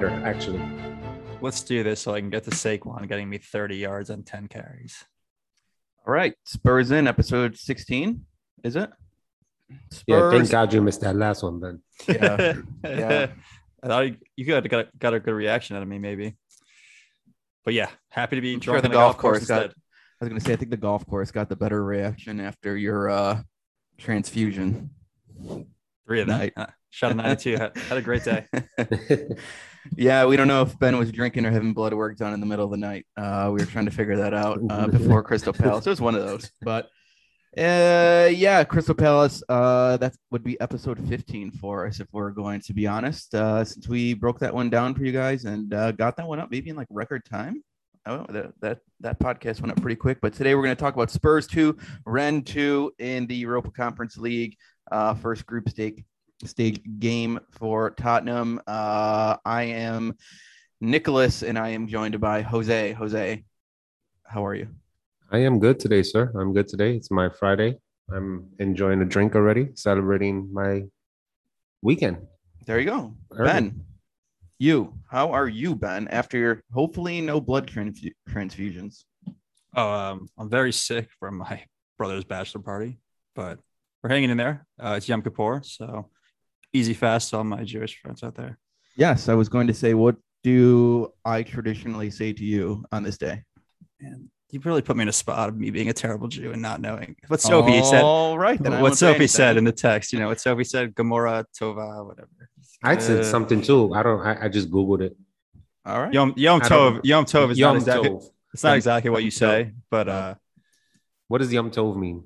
writer, actually. Let's do this so I can get to Saquon getting me 30 yards and 10 carries. All right, Spurs in episode 16, is it? Spurs. Yeah, thank God you missed that last one, Ben. Yeah, yeah. I thought you, you got, got, got a good reaction out of me, maybe. But yeah, happy to be I'm sure the on golf course instead. got. I was gonna say, I think the golf course got the better reaction after your uh, transfusion. Three of them. Night. Uh, Shot a 92. had, had a great day. yeah, we don't know if Ben was drinking or having blood work done in the middle of the night. Uh, we were trying to figure that out uh, before Crystal Palace. It was one of those, but uh, yeah, Crystal Palace. Uh, that would be episode 15 for us if we're going to be honest. Uh, since we broke that one down for you guys and uh, got that one up maybe in like record time. Oh, that, that that podcast went up pretty quick. But today we're going to talk about Spurs two, Rennes two in the Europa Conference League. Uh, first group stage stage game for Tottenham. Uh, I am Nicholas, and I am joined by Jose. Jose, how are you? I am good today, sir. I'm good today. It's my Friday. I'm enjoying a drink already, celebrating my weekend. There you go, Early. Ben. You, how are you, Ben? After your hopefully no blood transfu- transfusions. Oh, um, I'm very sick from my brother's bachelor party, but we're hanging in there. Uh, it's Yom Kippur, so easy fast to all my Jewish friends out there. Yes, I was going to say, what do I traditionally say to you on this day? And you really put me in a spot of me being a terrible Jew and not knowing what Sophie said. All right, then What Sophie said in the text, you know, what Sophie said, Gamora, Tova, whatever. I said Uh, something too. I don't. I, I just googled it. All right. Yom Yom Tov. Yom Tov is Yom not exactly. Tov. It's not exactly what you say, but uh, What does Yom Tov mean?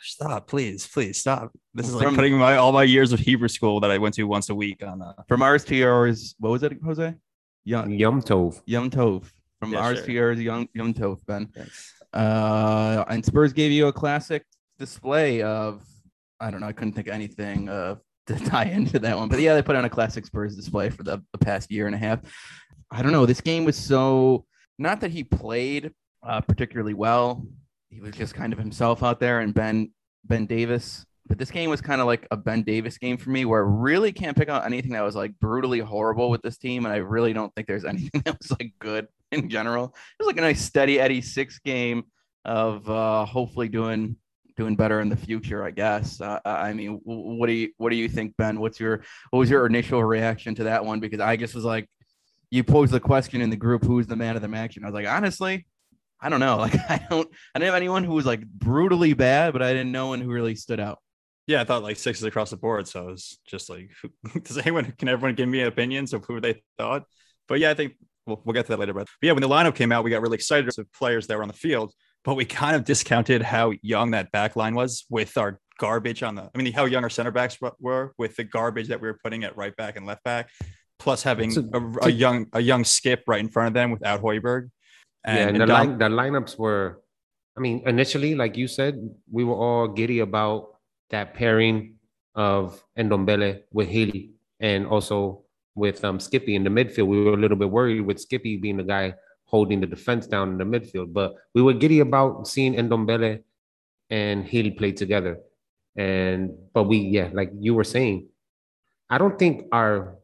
Stop, please, please stop. This is like From- putting my all my years of Hebrew school that I went to once a week on. Uh, From ours to yours, what was it, Jose? Yom, Yom Tov. Yom Tov. From Yeah, ours sure. to yours, Yom, Yom Tov, Ben. Uh, and Spurs gave you a classic display of, I don't know, I couldn't think of anything uh, to tie into that one. But yeah, they put on a classic Spurs display for the, the past year and a half. I don't know. This game was so, not that he played uh, particularly well. He was just kind of himself out there and Ben, Ben Davies. But this game was kind of like a Ben Davies game for me where I really can't pick out anything that was like brutally horrible with this team. And I really don't think there's anything that was like good in general. It was like a nice steady Eddie six game of uh, hopefully doing doing better in the future. I guess. Uh, I mean, what do you what do you think, Ben? What's your what was your initial reaction to that one? Because I just was like, you posed the question in the group, who's the man of the match? And I was like, honestly, I don't know. Like, I don't I didn't have anyone who was like brutally bad, but I didn't know one who really stood out. yeah, I thought like sixes across the board, so I was just like, does anyone can everyone give me opinions of who they thought? But yeah, I think we'll, we'll get to that later. But, but yeah, when the lineup came out, we got really excited of players that were on the field, but we kind of discounted how young that back line was with our garbage on the. I mean, how young our center backs were with the garbage that we were putting at right back and left back, plus having So- a, a young a young skip right in front of them without Højbjerg. Yeah, and the, line, the lineups were. I mean, initially, like you said, we were all giddy about that pairing of Ndombele with Haley and also with um, Skippy in the midfield. We were a little bit worried with Skippy being the guy holding the defense down in the midfield, but we were giddy about seeing Ndombele and Haley play together. And but we, yeah, like you were saying, I don't think our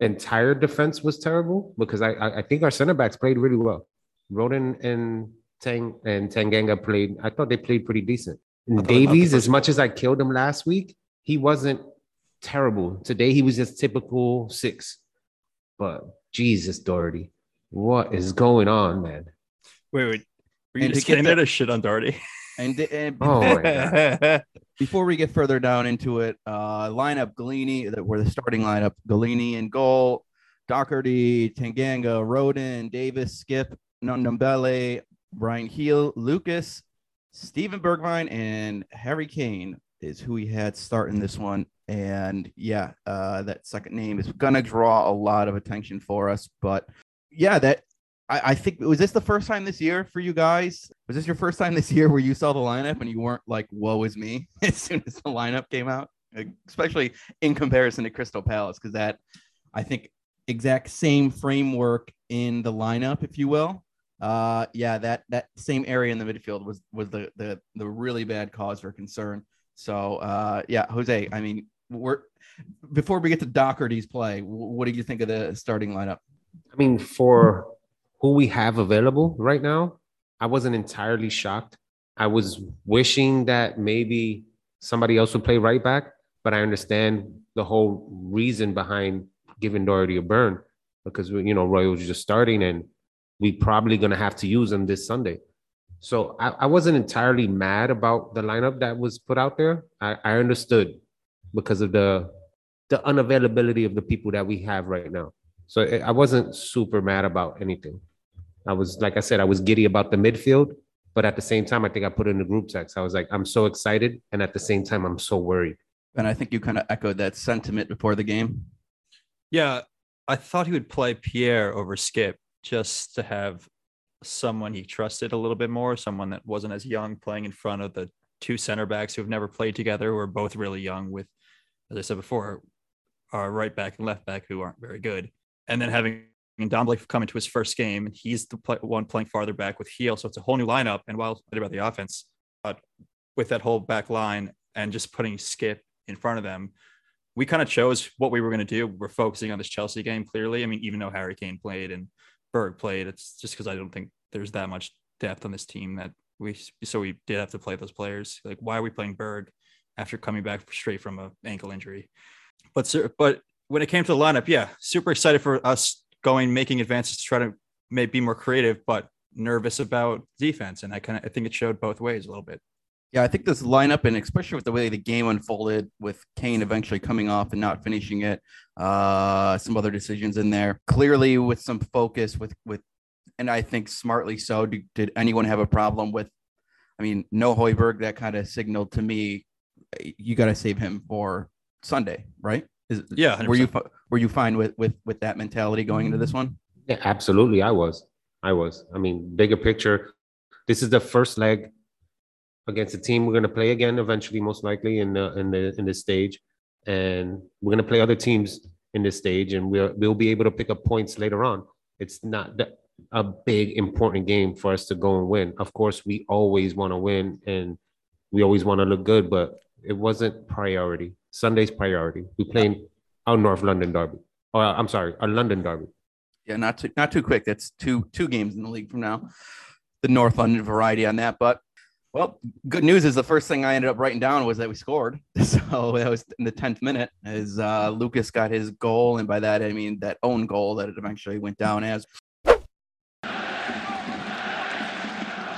entire defense was terrible because I I, I think our center backs played really well. Rodon and Tang and Tanganga played. I thought they played pretty decent. And Davies, as much as I killed him last week, he wasn't terrible. Today he was just typical six. But Jesus, Doherty, what is going on, man? wait, wait. Were you And to just get getting that- there shit on Doherty? And, and Oh my god. before we get further down into it, uh, lineup Gollini, that were the starting lineup Gollini and goal, Doherty, Tanganga, Rodon, Davies, Skip, Ndombele, Bryan Gil, Lucas, Steven Bergwijn, and Harry Kane is who he had starting this one. And yeah, uh, that second name is gonna draw a lot of attention for us. But yeah, that I, I think was this the first time this year for you guys? Was this your first time this year where you saw the lineup and you weren't like, "Woe is me" as soon as the lineup came out, especially in comparison to Crystal Palace, because that I think exact same framework in the lineup, if you will. Uh, yeah, that that same area in the midfield was was the the the really bad cause for concern. So uh, yeah, Jose, I mean, we're before we get to Doherty's play, what do you think of the starting lineup? I mean, for who we have available right now, I wasn't entirely shocked. I was wishing that maybe somebody else would play right back, but I understand the whole reason behind giving Doherty a burn because you know Roy was just starting and we probably gonna have to use him this Sunday. So I, I wasn't entirely mad about the lineup that was put out there. I, I understood because of the the unavailability of the people that we have right now. So I wasn't super mad about anything. I was like I said, I was giddy about the midfield, but at the same time, I think I put in the group text. I was like, I'm so excited, and at the same time, I'm so worried. And I think you kind of echoed that sentiment before the game. Yeah, I thought he would play Pierre over Skip just to have someone he trusted a little bit more, someone that wasn't as young playing in front of the two center backs who have never played together, who are both really young with, as I said before, our right back and left back who aren't very good. And then having Ndombele come into his first game, and he's the play, one playing farther back with Gil. So it's a whole new lineup. And while I about the offense, but with that whole back line and just putting Skip in front of them, we kind of chose what we were going to do. We're focusing on this Chelsea game clearly. I mean, even though Harry Kane played and Berg played, it's just because I don't think there's that much depth on this team that we so we did have to play those players. Like, why are we playing Berg after coming back straight from an ankle injury? But but when it came to the lineup, yeah, super excited for us going making advances to try to maybe be more creative, but nervous about defense. And I kind of I think it showed both ways a little bit. Yeah, I think this lineup, and especially with the way the game unfolded, with Kane eventually coming off and not finishing it, uh, some other decisions in there. Clearly, with some focus, with with, and I think smartly so. Did, did anyone have a problem with? I mean, no Højbjerg. That kind of signaled to me, you got to save him for Sunday, right? Is, yeah. 100%. Were you were you fine with with with that mentality going into this one? Yeah, absolutely. I was. I was. I mean, bigger picture. This is the first leg against a team we're going to play again eventually, most likely in the in the in this stage, and we're going to play other teams in this stage, and we'll we'll be able to pick up points later on. It's not that a big important game for us to go and win. Of course, we always want to win, and we always want to look good, but it wasn't priority. Sunday's priority. We playing our North London derby. Oh, I'm sorry, our London derby. Yeah, not too not too quick. That's two two games in the league from now. The North London variety on that, but well, good news is the first thing I ended up writing down was that we scored. So that was in the 10th minute as uh, Lucas got his goal. And by that, I mean that own goal that it eventually went down as.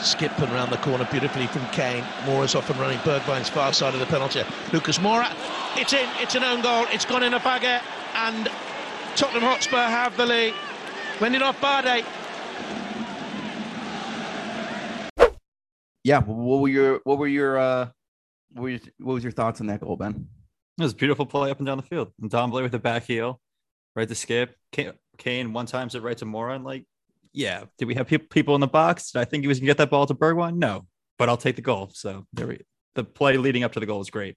Skipping around the corner beautifully from Kane. Moura's off and running. Bergwijn's far side of the penalty. Lucas Moura. It's in. It's an own goal. It's gone in a bagger. And Tottenham Hotspur have the lead. Winning off Bade. Yeah, what were your what were your uh what, were your, what was your thoughts on that goal, Ben? It was a beautiful play up and down the field. And Ndombele with the back heel, right to skip. Kane, one times it right to Moura. And like, yeah, did we have people people in the box? Did I think he was gonna get that ball to Bergwijn? No, but I'll take the goal. So there we the play leading up to the goal was great.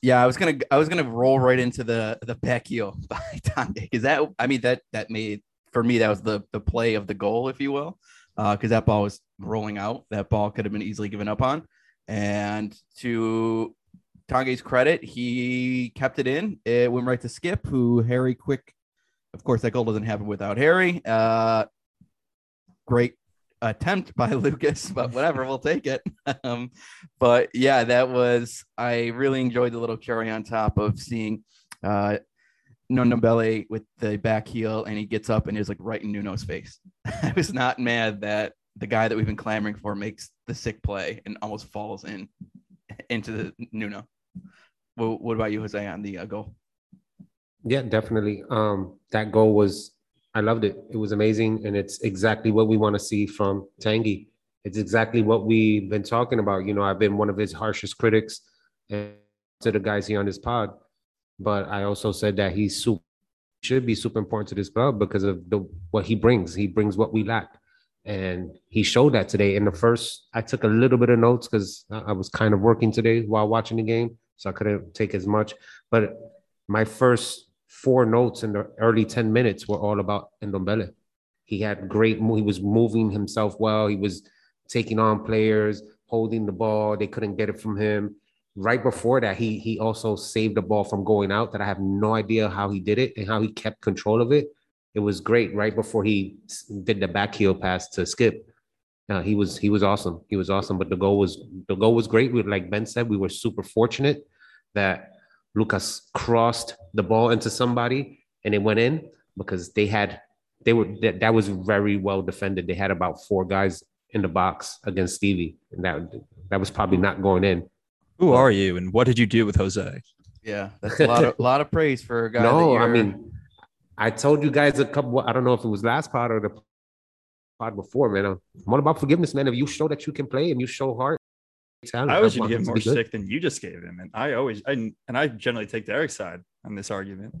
Yeah, I was gonna I was gonna roll right into the the back heel by Tanguy because that I mean that that made for me that was the the play of the goal, if you will because uh, that ball was rolling out. That ball could have been easily given up on. And to Tanguy's credit, he kept it in. It went right to Skip, who Harry Quick. Of course, that goal doesn't happen without Harry. Uh, great attempt by Lucas, but whatever, we'll take it. um, but yeah, that was, I really enjoyed the little cherry on top of seeing uh, Ndombele with the back heel and he gets up and is like right in Nuno's face. I was not mad that the guy that we've been clamoring for makes the sick play and almost falls in into the Nuno. Well, what about you, Jose, on the uh, goal? Yeah, definitely. Um, that goal was, I loved it. It was amazing. And it's exactly what we want to see from Tanguy. It's exactly what we've been talking about. You know, I've been one of his harshest critics and to the guys here on this pod but I also said that he should be super important to this club because of the what he brings. He brings what we lack, and he showed that today. In the first, I took a little bit of notes because I was kind of working today while watching the game, so I couldn't take as much. But my first four notes in the early ten minutes were all about Ndombele. He had great. He was moving himself well. He was taking on players, holding the ball. They couldn't get it from him right before that, he he also saved the ball from going out. That I have no idea how he did it and how he kept control of it. It was great right before he did the back heel pass to Skip. Uh, he was he was awesome. He was awesome. But the goal was the goal was great. We, like Ben said, we were super fortunate that Lucas crossed the ball into somebody and it went in because they had they were that, that was very well defended. They had about four guys in the box against Stevie, and that that was probably not going in. Who are you, and what did you do with Jose? Yeah, that's a lot of lot of praise for a guy. No, I mean, I told you guys a couple. I don't know if it was last part or the part before, man. I'm all about forgiveness, man. If you show that you can play and you show heart, talent, I was going to give more stick than you just gave him, and I always I, and I generally take Derek's side on this argument.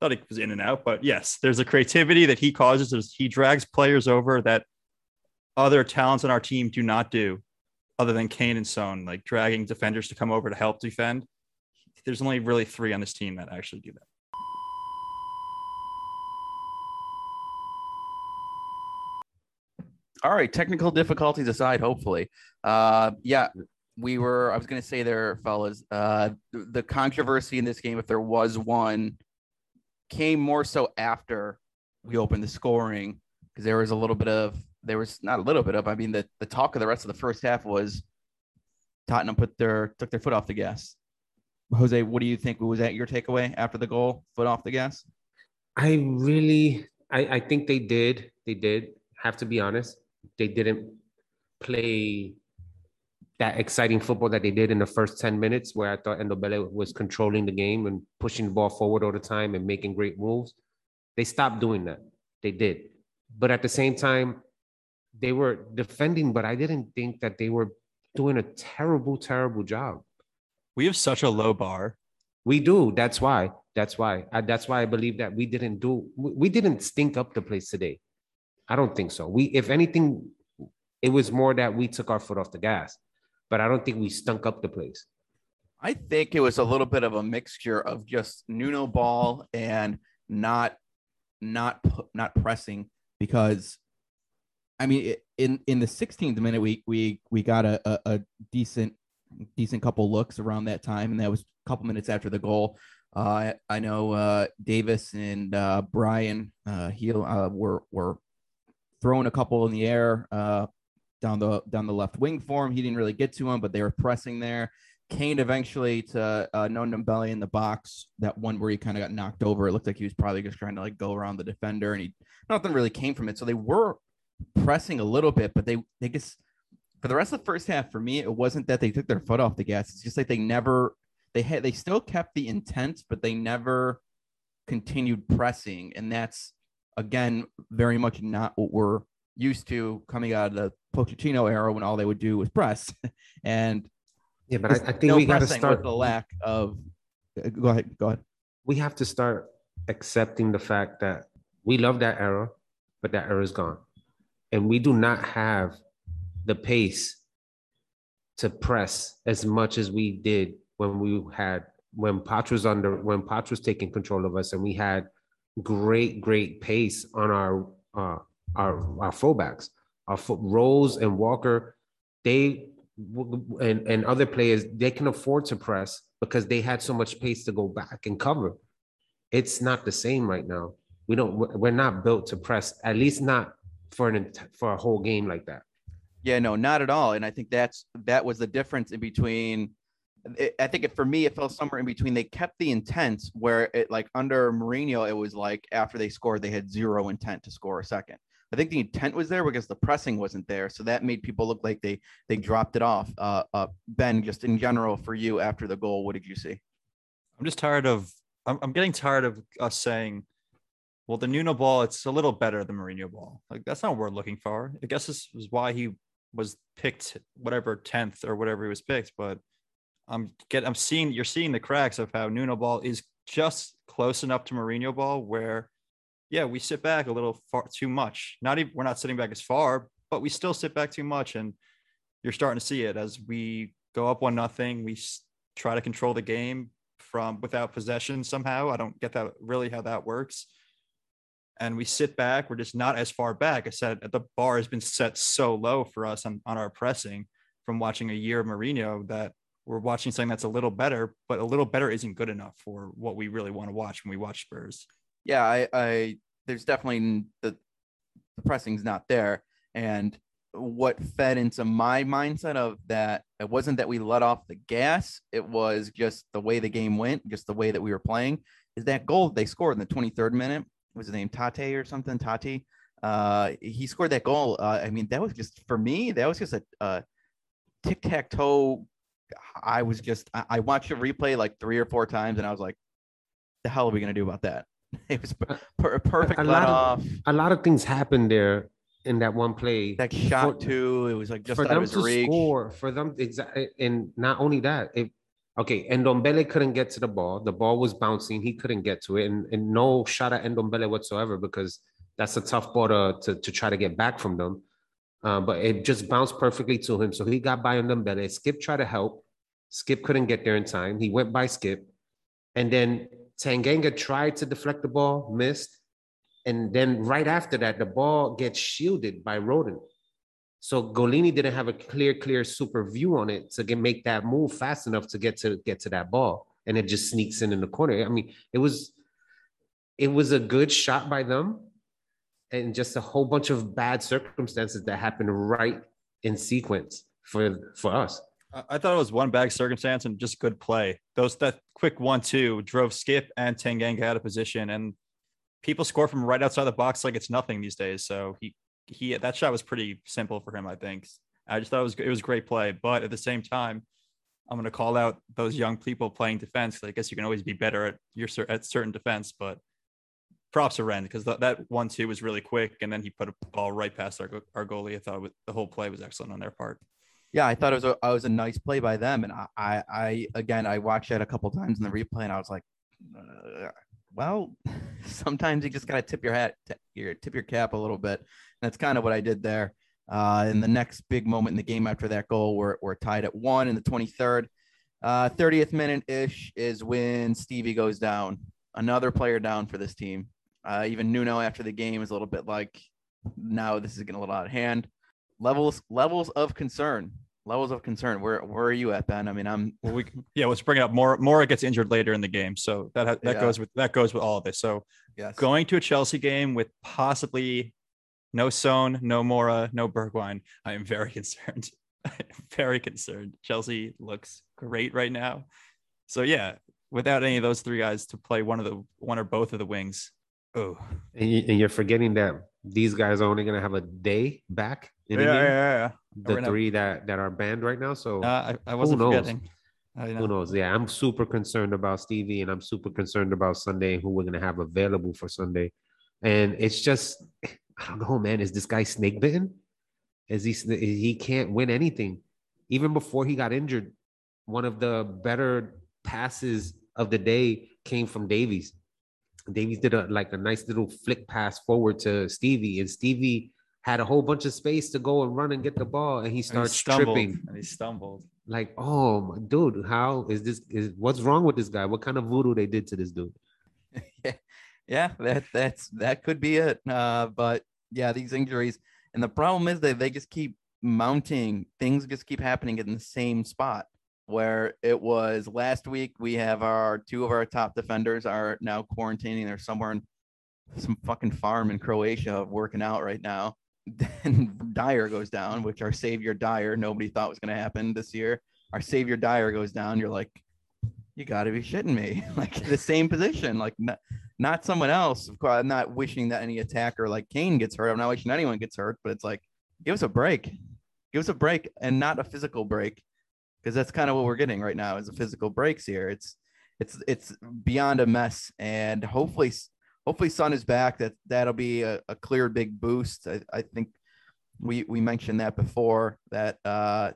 Thought it was in and out, but yes, there's a creativity that he causes. There's, he drags players over that other talents on our team do not do, other than Kane and Son, like dragging defenders to come over to help defend. There's only really three on this team that actually do that. All right, technical difficulties aside, hopefully. Uh, yeah, we were. I was going to say there, fellas. Uh, the controversy in this game, if there was one, came more so after we opened the scoring because there was a little bit of there was not a little bit of. I mean, the the talk of the rest of the first half was Tottenham put their took their foot off the gas. Jose, what do you think? Was that your takeaway after the goal? Foot off the gas? I really, I, I think they did. They did. Have to be honest they didn't play that exciting football that they did in the first 10 minutes where I thought Ndombele was controlling the game and pushing the ball forward all the time and making great moves. They stopped doing that. They did. But at the same time, they were defending, but I didn't think that they were doing a terrible, terrible job. We have such a low bar. We do. That's why. That's why. I, that's why I believe that we didn't do. We didn't stink up the place today. I don't think so. We, if anything, it was more that we took our foot off the gas, but I don't think we stunk up the place. I think it was a little bit of a mixture of just Nuno ball and not, not, not pressing because, I mean, in in the 16th minute, we we we got a, a, a decent decent couple looks around that time, and that was a couple minutes after the goal. Uh, I know uh, Davies and uh, Brian uh, uh, were were throwing a couple in the air uh, down the down the left wing for him. He didn't really get to him, but they were pressing there. Kane eventually to uh, Ndombele in the box. That one where he kind of got knocked over. It looked like he was probably just trying to like go around the defender, and he nothing really came from it. So they were pressing a little bit, but they they just for the rest of the first half, for me, it wasn't that they took their foot off the gas. It's just like they never they had they still kept the intent, but they never continued pressing, and that's again, very much not what we're used to coming out of the Pochettino era when all they would do was press. and yeah, but I, I think no we got to start the lack of. Uh, go ahead. Go ahead. We have to start accepting the fact that we love that era, but that era is gone, and we do not have the pace to press as much as we did when we had when Poch was under when Poch was taking control of us, and we had great, great pace on our uh, our our fullbacks. Our foot Rose and Walker, they and and other players they can afford to press because they had so much pace to go back and cover. It's not the same right now. We don't. We're not built to press. At least not for an for a whole game like that. Yeah, no, not at all. And I think that's that was the difference in between it, I think it, for me, it fell somewhere in between. They kept the intent where it like under Mourinho, it was like after they scored, they had zero intent to score a second. I think the intent was there because the pressing wasn't there, so that made people look like they they dropped it off. Uh, uh, ben, just in general for you after the goal, what did you see? I'm just tired of. I'm, I'm getting tired of us saying, "Well, the Nuno ball, it's a little better than Mourinho ball." Like that's not what we're looking for. I guess this was why he was picked, whatever tenth or whatever he was picked, but I'm get I'm seeing you're seeing the cracks of how Nuno ball is just close enough to Mourinho ball where yeah, we sit back a little far too much. Not even we're not sitting back as far, but we still sit back too much and you're starting to see it as we go up one nothing, we try to control the game from without possession somehow. I don't get that really how that works. And we sit back, we're just not as far back. I said the bar has been set so low for us on, on our pressing from watching a year of Mourinho that we're watching something that's a little better, but a little better isn't good enough for what we really want to watch when we watch Spurs. Yeah, I, I there's definitely the the pressing's not there, and what fed into my mindset of that it wasn't that we let off the gas, it was just the way the game went, just the way that we were playing. Is that goal they scored in the 23rd minute? Was his name Tate or something? Tati. Uh, he scored that goal. Uh, I mean, that was just for me. That was just a, a tic tac toe. I was just I, I watched a replay like three or four times, and I was like, "The hell are we gonna do about that?" It was per- perfect a let lot off. of a lot of things happened there in that one play. That shot For- too. It was like just for them to reach. score, for them exactly, and not only that, if okay, and Ndombele couldn't get to the ball. The ball was bouncing. He couldn't get to it, and, and no shot at Ndombele whatsoever because that's a tough ball to, to, to try to get back from them. Uh, but it just bounced perfectly to him. So he got by Ndombele. Skip tried to help. Skip couldn't get there in time. He went by Skip. And then Tanganga tried to deflect the ball, missed. And then right after that, the ball gets shielded by Rodon. So Gollini didn't have a clear, clear super view on it to get, make that move fast enough to get to get to that ball, and it just sneaks in in the corner. I mean, it was it was a good shot by them, and just a whole bunch of bad circumstances that happened right in sequence for for us. I thought it was one bad circumstance and just good play. Those that quick one two drove Skip and Tanganga out of position, and people score from right outside the box like it's nothing these days. So he he that shot was pretty simple for him. I think. I just thought it was it was great play, but at the same time, I'm going to call out those young people playing defense. I guess you can always be better at your at certain defense, but props to Rennes because that one two was really quick, and then he put a ball right past our our goalie. I thought the whole play was excellent on their part. Yeah, I thought it was a it was a nice play by them, and I I, I again I watched that a couple times in the replay, and I was like, uh, well, sometimes you just gotta tip your hat, t- your tip your cap a little bit. And that's kind of what I did there. Uh, in the next big moment in the game after that goal, we're we're tied at one in the 23rd. Uh, 30th minute ish is when Stevie goes down. Another player down for this team. Uh, even Nuno after the game is a little bit like, now this is getting a little out of hand. Levels levels of concern. Levels of concern. Where where are you at, Ben? I mean, I'm Well, we yeah, let's bring it up. More Moura gets injured later in the game, so that ha- that Yeah. goes with that goes with all of this. So yes. going to a Chelsea game with possibly no Son, no Moura, no Bergwijn, I am very concerned. very concerned. Chelsea looks great right now. So yeah, without any of those three guys to play one of the one or both of the wings, oh And, you, and you're forgetting that these guys are only going to have a day back in yeah, the yeah, yeah, The gonna- three that that are banned right now. So. Uh, I, I wasn't knows? forgetting. I know. Who knows? Yeah, I'm super concerned about Stevie, and I'm super concerned about Sunday and who we're gonna have available for Sunday. And it's just, I don't know, man. Is this guy snake bitten? Is he? He can't win anything. Even before he got injured, one of the better passes of the day came from Davies. Davies did a like a nice little flick pass forward to Stevie, and Stevie had a whole bunch of space to go and run and get the ball, and he And he starts stumbled, tripping And he stumbled. like, oh, my dude, how is this? Is what's wrong with this guy? What kind of voodoo they did to this dude? yeah, yeah, that that's that could be it. Uh, but yeah, these injuries, and the problem is that they just keep mounting. Things just keep happening in the same spot. Where it was last week, we have our two of our top defenders are now quarantining. They're somewhere in some fucking farm in Croatia working out right now. Then Dyer goes down, which our savior Dyer, nobody thought was going to happen this year. Our savior Dyer goes down. You're like, you got to be shitting me. like the same position, like not, not someone else. Of course, I'm not wishing that any attacker like Kane gets hurt. I'm not wishing anyone gets hurt, but it's like, give us a break. Give us a break and not a physical break. Because that's kind of what we're getting right now is a physical breaks here. It's it's it's beyond a mess. And hopefully hopefully Son is back. That that'll be a, a clear big boost. I, I think we we mentioned that before that uh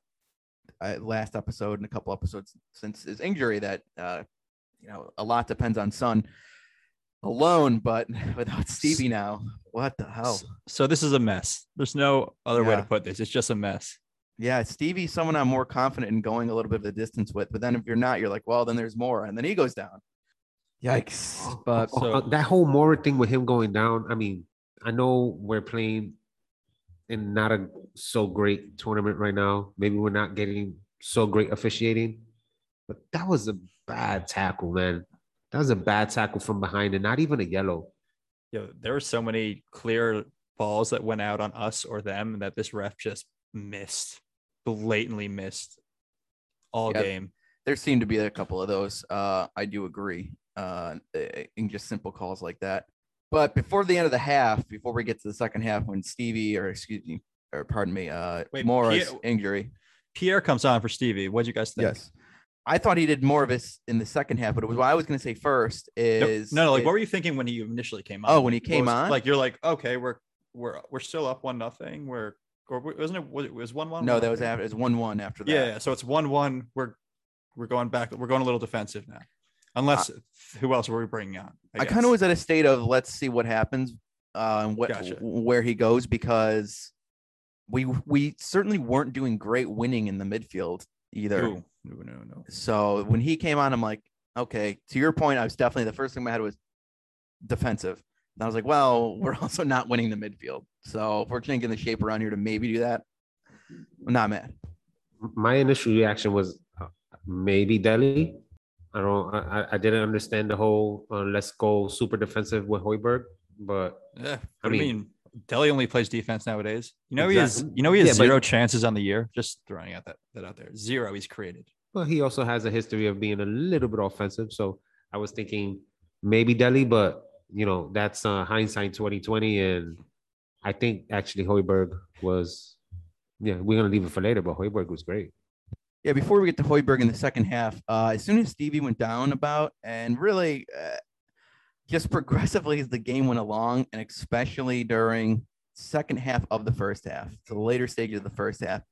last episode and a couple episodes since his injury that uh, you know a lot depends on Son alone, but without Stevie now, what the hell? So this is a mess. There's no other way to put this. It's just a mess. Yeah, Stevie's someone I'm more confident in going a little bit of the distance with, but then if you're not, you're like, well, then there's more, and then he goes down. Yikes! But Oh, So- uh, that whole Moura thing with him going down. I mean, I know we're playing in not a so great tournament right now. Maybe we're not getting so great officiating, But that was a bad tackle, man. That was a bad tackle from behind and not even a yellow. Yo, there were so many clear balls that went out on us or them that this ref just missed, blatantly missed all Yeah. game. there seemed to be a couple of those. Uh, I do agree. Uh, in just simple calls like that. But before the end of the half, before we get to the second half, when Stevie or excuse me, or pardon me, uh, Wait, Morris Pierre- injury. Pierre comes on for Stevie. What'd you guys think? Yes, I thought he did more of this in the second half, but it was what I was going to say first No, is no, no, like is- what were you thinking when he initially came on? Oh, when he came was- on? like you're like, okay, we're we're we're still up one nothing. We're or wasn't it was it was one one? no, that was after, it was one one after that. Yeah, yeah, so it's one one. We're we're going back. We're going a little defensive now. Unless who else were we bringing on? I kind of was at a state of let's see what happens, uh, and what Gotcha. where he goes because we we certainly weren't doing great winning in the midfield either. No, no, no, no. So when he came on, I'm like, okay. To your point, I was definitely the first thing in my head was defensive. And I was like, well, we're also not winning the midfield. So if we're changing the shape around here to maybe do that, I'm not mad. My initial reaction was uh, maybe Dele. I don't. I, I- didn't understand the whole uh, let's go super defensive with Højbjerg, but Yeah, I I mean, mean- Dele only plays defense nowadays. You know he has. You know he has Yeah, but- zero chances on the year. Just throwing out that that out there. Zero. He's created. But he also has a history of being a little bit offensive. So I was thinking maybe Dele, but you know, that's uh, hindsight 2020. And I think actually Højbjerg was, yeah, we're going to leave it for later, but Højbjerg was great. Yeah, before we get to Højbjerg in the second half, uh, as soon as Stevie went down about, and really uh, just progressively as the game went along, and especially during second half of the first half, to the later stages of the first half,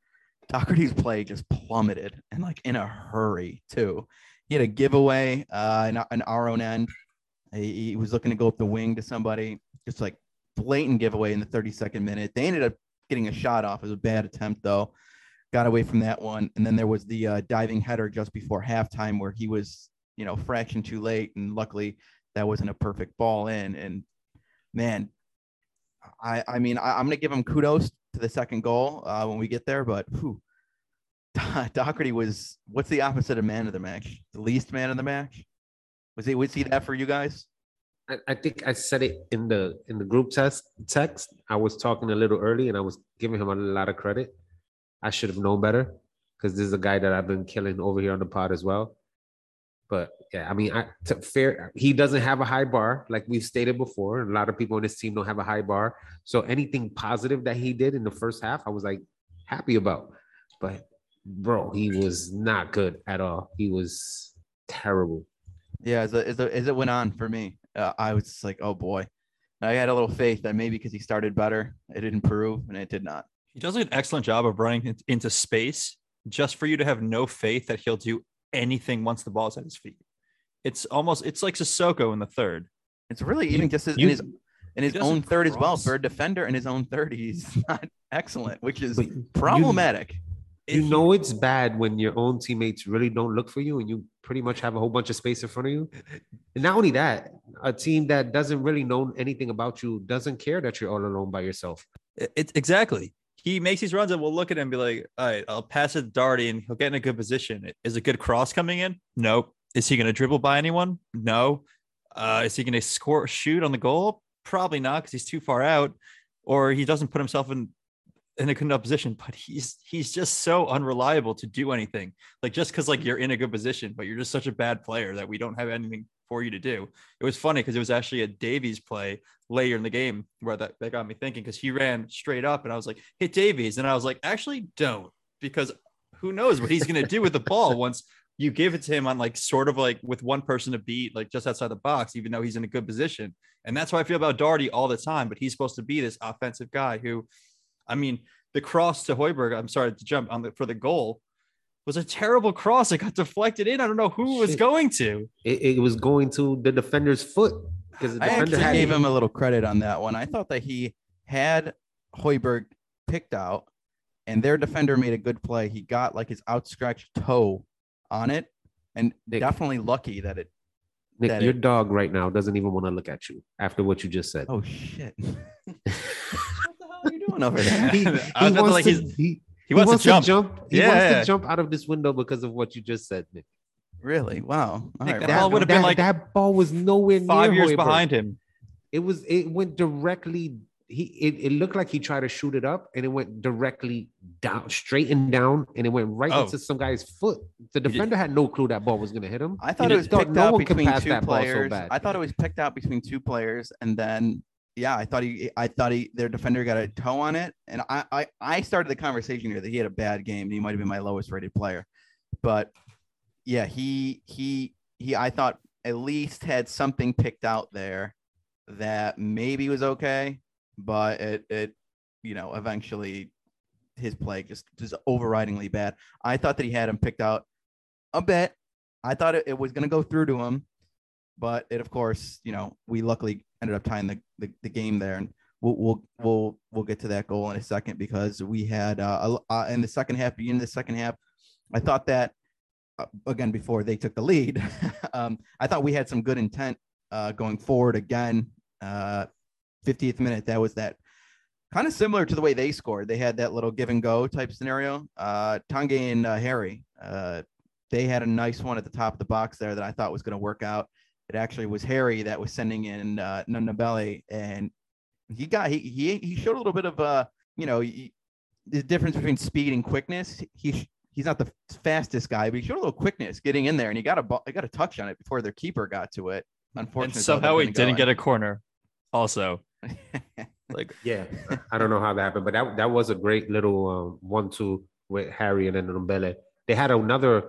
Doherty's play just plummeted and like in a hurry too. He had a giveaway uh, in, in our own end. He, he was looking to go up the wing to somebody, just like blatant giveaway in the 32nd minute. They ended up getting a shot off. It was a bad attempt though got away from that one. And then there was the uh, diving header just before halftime where he was, you know, fraction too late. And luckily that wasn't a perfect ball in. And man, I, I mean, I, I'm going to give him kudos to the second goal uh, when we get there, but whew, Doherty was, what's the opposite of man of the match? The least man of the match? Was he, was he that for you guys? I, I think I said it in the in the group test text. I was talking a little early and I was giving him a lot of credit. I should have known better because this is a guy that I've been killing over here on the pod as well. But yeah, I mean, I fair he doesn't have a high bar, like we've stated before. A lot of people on this team don't have a high bar. So anything positive that he did in the first half, I was like happy about. But bro, he was not good at all. He was terrible. Yeah, as, it- as, it- as it went on for me, uh, I was like, oh boy. I had a little faith that maybe because he started better, it didn't improve, and it did not. He does an excellent job of running into space just for you to have no faith that he'll do anything once the ball's at his feet. It's almost it's like Sissoko in the third. It's really even just his, you- in his in his own third as well. For a defender in his own third, he's not excellent, which is But problematic. You If know it's bad when your own teammates really don't look for you and you pretty much have a whole bunch of space in front of you. And not only that, a team that doesn't really know anything about you doesn't care that you're all alone by yourself. It, it's exactly. He makes these runs and we'll look at him and be like, all right, I'll pass it to Darty and he'll get in a good position. Is a good cross coming in? Nope. Is he going to dribble by anyone? No. Uh, is he going to score, shoot on the goal? Probably not because he's too far out or he doesn't put himself in in a good enough position, but he's he's just so unreliable to do anything. Like just because like you're in a good position, but you're just such a bad player that we don't have anything for you to do. It was funny because it was actually a Davies play later in the game where that, that got me thinking because he ran straight up and I was like, hit Davies. And I was like, actually don't, because who knows what he's gonna do with the ball once you give it to him on like sort of like with one person to beat, like just outside the box, even though he's in a good position. And that's how I feel about Darty all the time. But he's supposed to be this offensive guy who, I mean, the cross to Højbjerg, I'm sorry to jump on the for the goal was a terrible cross. It got deflected in. I don't know who it was going to. It, it was going to the defender's foot because the defender actually had gave him a little credit on that one. I thought that he had Højbjerg picked out, and their defender made a good play. He got like his outstretched toe on it, and Nick. definitely lucky that it. Nick, that your it- dog right now doesn't even want to look at you after what you just said. Oh shit! what the hell are you doing over there? He, he wants like, to, he's- he, He wants, to jump. He Yeah, wants to jump out of this window because of what you just said, Nick. Really? Wow. All think right. that ball would've been like that ball was nowhere near Five years Højbjerg. behind him. It was it went directly. He it, it looked like he tried to shoot it up, and it went directly down, straight and down, and it went right Oh. into some guy's foot. The defender had no clue that ball was gonna hit him. I thought He it was picked no out between two that ball so players. I thought it was picked out between two players, and then yeah, I thought he, I thought he, their defender got a toe on it, and I, I, I started the conversation here that he had a bad game. He might have been my lowest rated player, but yeah, he, he, he. I thought at least had something picked out there that maybe was okay, but it, it, you know, eventually his play just just overridingly bad. I thought that he had him picked out a bit. I thought it, it was going to go through to him, but it, of course, you know, we luckily ended up tying the, the, the game there, and we'll, we'll we'll we'll get to that goal in a second because we had uh, uh in the second half, beginning the second half, I thought that uh, again before they took the lead, um, I thought we had some good intent uh, going forward again. Uh, 50th minute, that was that kind of similar to the way they scored. They had that little give and go type scenario. Uh, Tange and uh, Harry, uh, they had a nice one at the top of the box there that I thought was going to work out. It actually was Harry that was sending in uh, Nunabelli, and he got he he he showed a little bit of uh you know he, the difference between speed and quickness. He he's not the fastest guy, but he showed a little quickness getting in there, and he got a ball, he got a touch on it before their keeper got to it. Unfortunately, And somehow he didn't get a corner. Also, like Yeah, I don't know how that happened, but that that was a great little um, one-two with Harry and then Ndombele. They had another.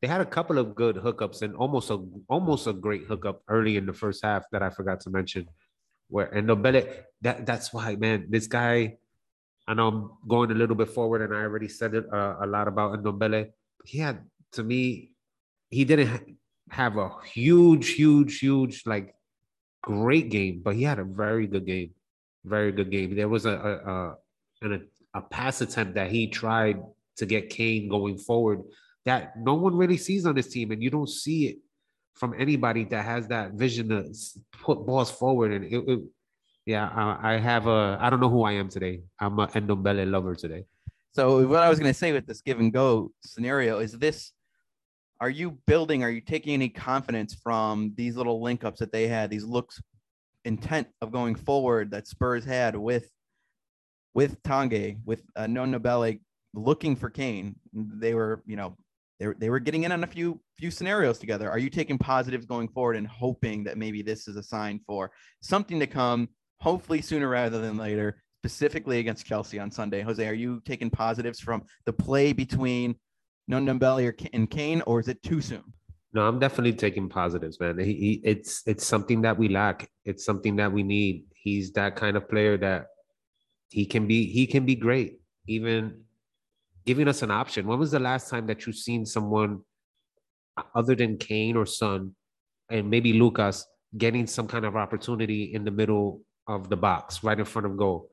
They had a couple of good hookups and almost a almost a great hookup early in the first half that I forgot to mention. Where and Ndombele, that that's why man, this guy. I know I'm going a little bit forward, and I already said it uh, a lot about Ndombele. He had to me, he didn't ha- have a huge, huge, huge like great game, but he had a very good game very good game. There was a a, a, a pass attempt that he tried to get Kane going forward that no one really sees on this team, and you don't see it from anybody that has that vision to put balls forward. And it, it- yeah, I, I have a I don't know who I am today. I'm a Ndombele lover today. So what I was going to say with this give and go scenario is this: Are you building? Are you taking any confidence from these little link ups that they had? These looks, intent of going forward that Spurs had with, with Tange, with uh, Non looking for Kane. They were, you know, they were, they were getting in on a few few scenarios together. Are you taking positives going forward and hoping that maybe this is a sign for something to come? Hopefully sooner rather than later specifically against Chelsea on Sunday. Jose, are you taking positives from the play between Ndombele or and Kane, or is it too soon? No, I'm definitely taking positives, man. He, he, it's it's something that we lack. It's something that we need. He's that kind of player that he can be. He can be great. Even giving us an option. When was the last time that you've seen someone other than Kane or Son, and maybe Lucas getting some kind of opportunity in the middle of the box, right in front of goal?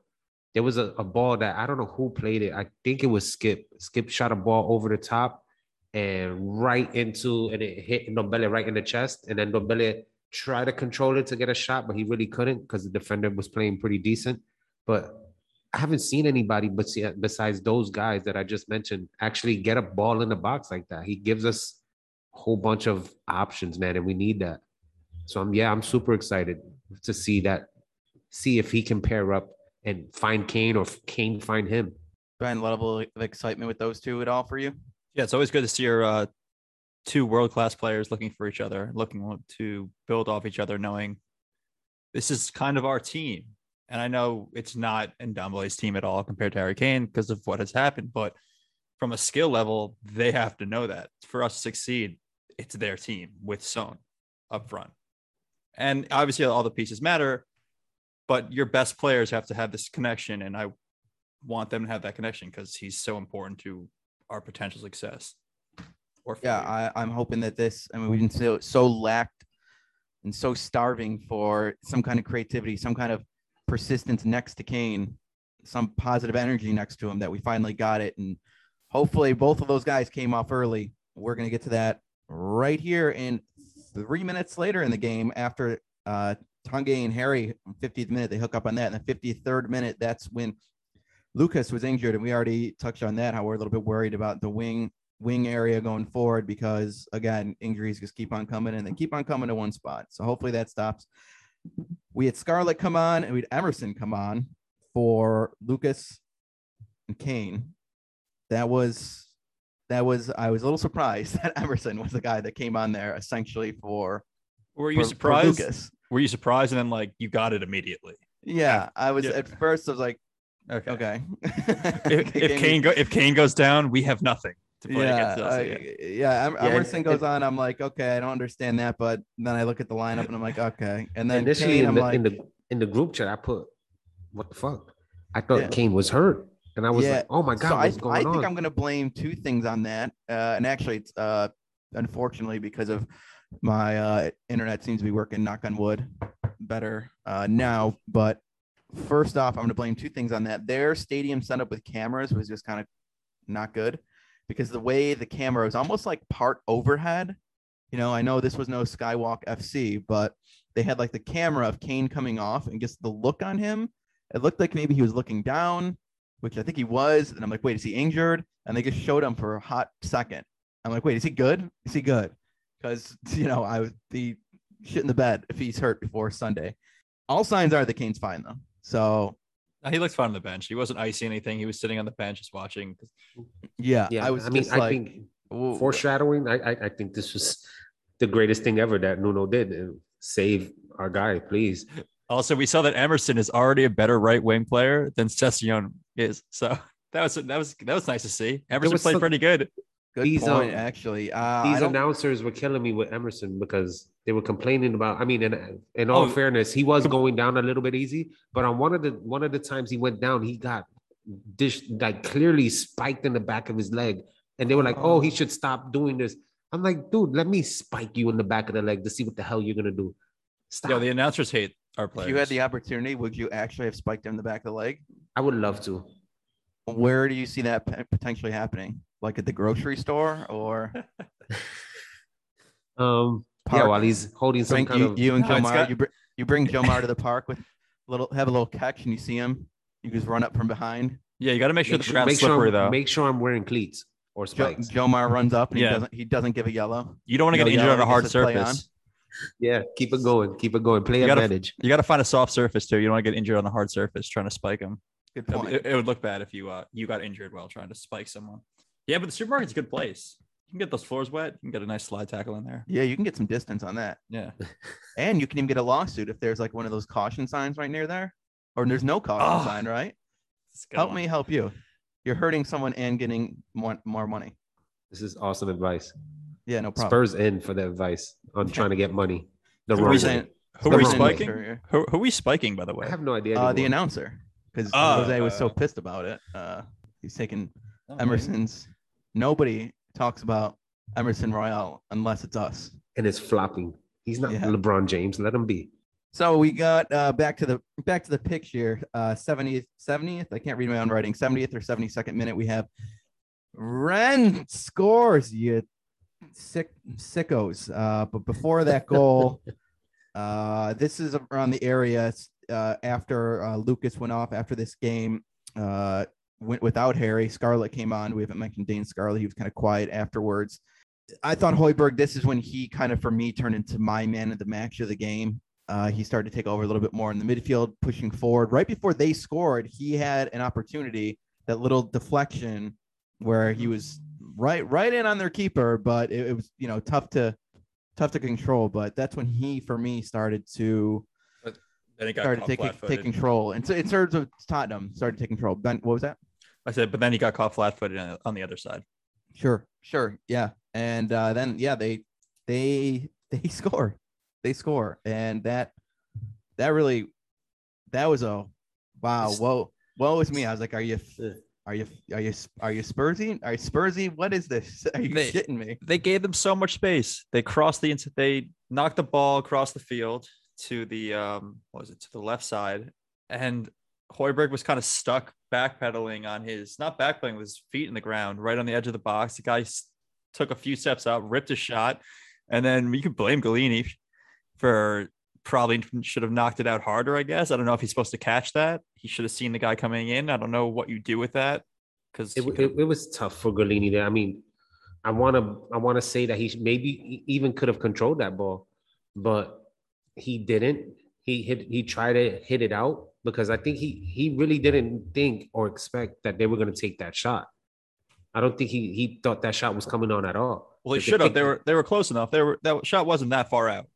There was a, a ball that I don't know who played it. I think it was Skip. Skip shot a ball over the top and right into and it hit Ndombele right in the chest. And then Ndombele tried to control it to get a shot, but he really couldn't because the defender was playing pretty decent. But I haven't seen anybody but besides those guys that I just mentioned actually get a ball in the box like that. He gives us a whole bunch of options, man, and we need that. So I'm yeah, I'm super excited to see that, see if he can pair up and find Kane or Kane find him. Been level of excitement with those two at all for you? Yeah, it's always good to see your uh, two world class players looking for each other, looking to build off each other, knowing this is kind of our team. And I know it's not in Ndombele's team at all compared to Harry Kane because of what has happened, but from a skill level, they have to know that for us to succeed, it's their team with Son up front. And obviously, all the pieces matter, but your best players have to have this connection. And I want them to have that connection because he's so important to our potential success. Or Yeah. I, I'm hoping that this. I mean, we've been so so lacked and so starving for some kind of creativity, some kind of persistence next to Kane, some positive energy next to him that we finally got it. And hopefully, both of those guys came off early. We're gonna get to that right here. in three minutes later in the game, after uh, and Harry, 50th minute, they hook up on that. And the 53rd minute, that's when Lucas was injured, and we already touched on that. How we're a little bit worried about the wing wing area going forward because again, injuries just keep on coming and they keep on coming to one spot. So hopefully that stops. We had Scarlett come on and we had Emerson come on for Lucas and Kane. That was that was I was a little surprised that Emerson was the guy that came on there essentially for Were you for- for surprised? Lucas. Were you surprised? And then like you got it immediately. Yeah, I was Yeah. at first I was like, Okay. okay. If, if Kane go, if Kane goes down, we have nothing to play yeah, against Chelsea. I- yeah, Em- Yeah, Emerson goes on. I'm like, okay, I don't understand that, but then I look at the lineup and I'm like, okay. And then Initially Kane, in I'm the, like, in the in the group chat, I put, "What the fuck?" I thought Yeah. Kane was hurt, and I was Yeah, like, "Oh my god, so I, what's I going think on?" I'm gonna blame two things on that, uh, and actually, it's uh, unfortunately because of my uh, internet seems to be working. Knock on wood, better uh, now. But first off, I'm gonna blame two things on that. Their stadium setup with cameras was just kind of not good because the way the camera was almost like part overhead. You know, I know this was no Skywalk FC, but they had like the camera of Kane coming off and just the look on him. It looked like maybe he was looking down, which I think he was. And I'm like, wait, is he injured? And they just showed him for a hot second. I'm like, wait, is he good? Is he good? Because you know, I would be shit in the bed if he's hurt before Sunday. All signs are that Kane's fine though. So He looked fine on the bench. He wasn't icy anything. He was sitting on the bench just watching. yeah, yeah, I was I mean, just I like, think "Whoa." foreshadowing. I, I I think this was the greatest thing ever that Nuno did. Uh, save our guy, please. Also, we saw that Emerson is already a better right wing player than Session is. So that was that was that was nice to see. Emerson was played some- pretty good. Good these, point, um, actually. Uh, These announcers were killing me with Emerson because they were complaining about. I mean, in, in all Oh. fairness, he was going down a little bit easy, but on one of the one of the times he went down, he got dish like clearly spiked in the back of his leg, and they were like, "Oh, he should stop doing this." I'm like, dude, let me spike you in the back of the leg to see what the hell you're gonna do. Stop. Yeah, the announcers hate our if you had the opportunity, would you actually have spiked him in the back of the leg? I would love to. Where do you see that potentially happening? Like at the grocery store or Um, yeah, while he's holding some bring kind you, of you and No, it's Jomar, got- you, br- you bring Jomar to the park with little have a little catch and you see him, you just run up from behind. yeah, you got to make sure the make, ground's make sure slippery I'm, though. make sure I'm wearing cleats or Jo- spikes. Jomar runs up and Yeah. he doesn't he doesn't give a yellow. you don't want to No get injured on a hard gets play surface. yeah, keep it going, keep it going. Play You gotta- advantage. You got to find a soft surface too. You don't want to get injured on a hard surface trying to spike them. Good It, point. it- it would look bad if you uh you got injured while trying to spike someone. Yeah, but the supermarket's a good place. You can get those floors wet. You can get a nice slide tackle in there. yeah, you can get some distance on that. Yeah. And you can even get a lawsuit if there's like one of those caution signs right near there. Or there's no caution Oh, sign, right? It's a good Help one. me help you. You're hurting someone and getting more, more money. This is awesome advice. Yeah, no problem. Spurs in for the advice on trying to get money. The Who wrong is way. it? Who are we spiking? Who, who are we spiking, by the way? I have no idea. Uh, the announcer, because Oh, Jose was so uh, pissed about it. Uh, he's taking Oh, Emerson's. Nobody talks about Emerson Royal unless it's us. and it's flopping. He's not Yeah. LeBron James. Let him be. So we got uh, back to the back to the picture. Uh, 70th, 70th. I can't read my own writing. 70th or 72nd minute. We have Rennes scores. You sick sickos. Uh, but before that goal, uh, this is around the area uh, after uh, Lucas went off after this game. Uh, went without Harry. Scarlett came on. We haven't mentioned Dane Scarlett. He was kind of quiet afterwards. I thought Højbjerg, this is when he kind of, for me, turned into my man of the match of the game. Uh, he started to take over a little bit more in the midfield, pushing forward. Right before they scored, he had an opportunity, that little deflection where he was right, right in on their keeper, but it, it was, you know, tough to, tough to control. But that's when he, for me, started to Then he got started taking take control. And so in terms of Tottenham, started to taking control. Ben, what was that? I said, but then he got caught flat-footed on, on the other side. Sure, sure, yeah. And uh, then yeah, they they they score, they score, and that that really that was a wow. whoa, Whoa, is me. I was like, are you are you are you are you Spursy? Are you Spursy? What is this? Are you They- shitting me? They gave them so much space. They crossed the they knocked the ball across the field to the um what was it to the left side, and Højbjerg was kind of stuck backpedaling on his not backpedaling with his feet in the ground right on the edge of the box. The guy took a few steps out, ripped a shot, and then you could blame Gollini for probably should have knocked it out harder. I guess I don't know if he's supposed to catch that. He should have seen the guy coming in. I don't know what you do with that because It, it, it was tough for Gollini there. I mean, I want to I want to say that he maybe even could have controlled that ball, but he didn't. He hit he tried to hit it out because I think he he really didn't think or expect that they were going to take that shot. I don't think he he thought that shot was coming on at all. Well, he should have. They were they were close enough. They were that shot wasn't that far out.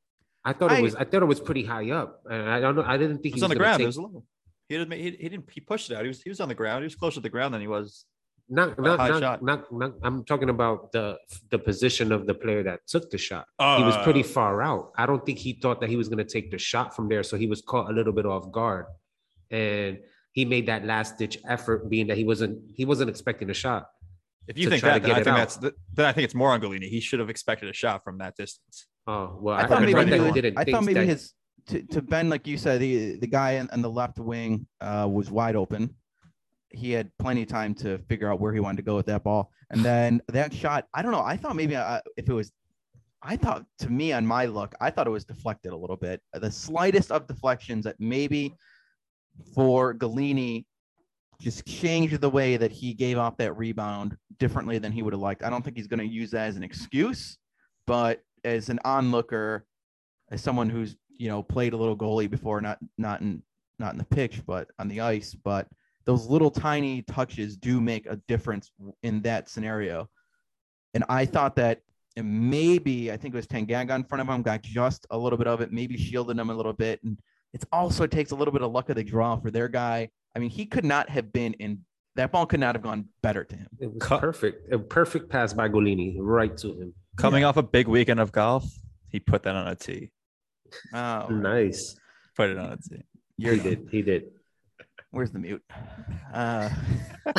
I thought I- it was. I thought it was pretty high up, and I don't know. I didn't It think was he was on the ground. take- It was low. He didn't. He, he didn't. He pushed it out. He was. He was on the ground. He was closer to the ground than he was. Not, a not, not, shot. not, not- I'm talking about the the position of the player that took the shot. he was pretty Uh, far out. I don't think he thought that he was going to take the shot from there, so he was caught a little bit off guard, and he made that last ditch effort, being that he wasn't he wasn't expecting a shot. If you think that, then I think out. that's th- then I think it's more on Gollini. He should have expected a shot from that distance. Oh well, I I, thought maybe, he that he he was- didn't. I thought maybe that- his to, to Ben, like you said, the the guy on, on the left wing uh, was wide open. He had plenty of time to figure out where he wanted to go with that ball, and then that shot. I don't know. I thought maybe uh, if it was, I thought to me on my look, I thought it was deflected a little bit. The slightest of deflections that maybe for Gollini just changed the way that he gave off that rebound differently than he would have liked. I don't think he's going to use that as an excuse, but as an onlooker, as someone who's you know played a little goalie before, not not in not in the pitch, but on the ice, but those little tiny touches do make a difference in that scenario. And I thought that maybe I think it was Tanganga in front of him got just a little bit of it, maybe shielded him a little bit, and it's also takes a little bit of luck of the draw for their guy. I mean, he could not have been in that ball could not have gone better to him. It was Cut- perfect. A perfect pass by Gollini right to him. Coming off a big weekend of golf, he put that on a tee. Oh, Nice. Put it on a tee. you're he done. did. He did. Where's the mute? Uh,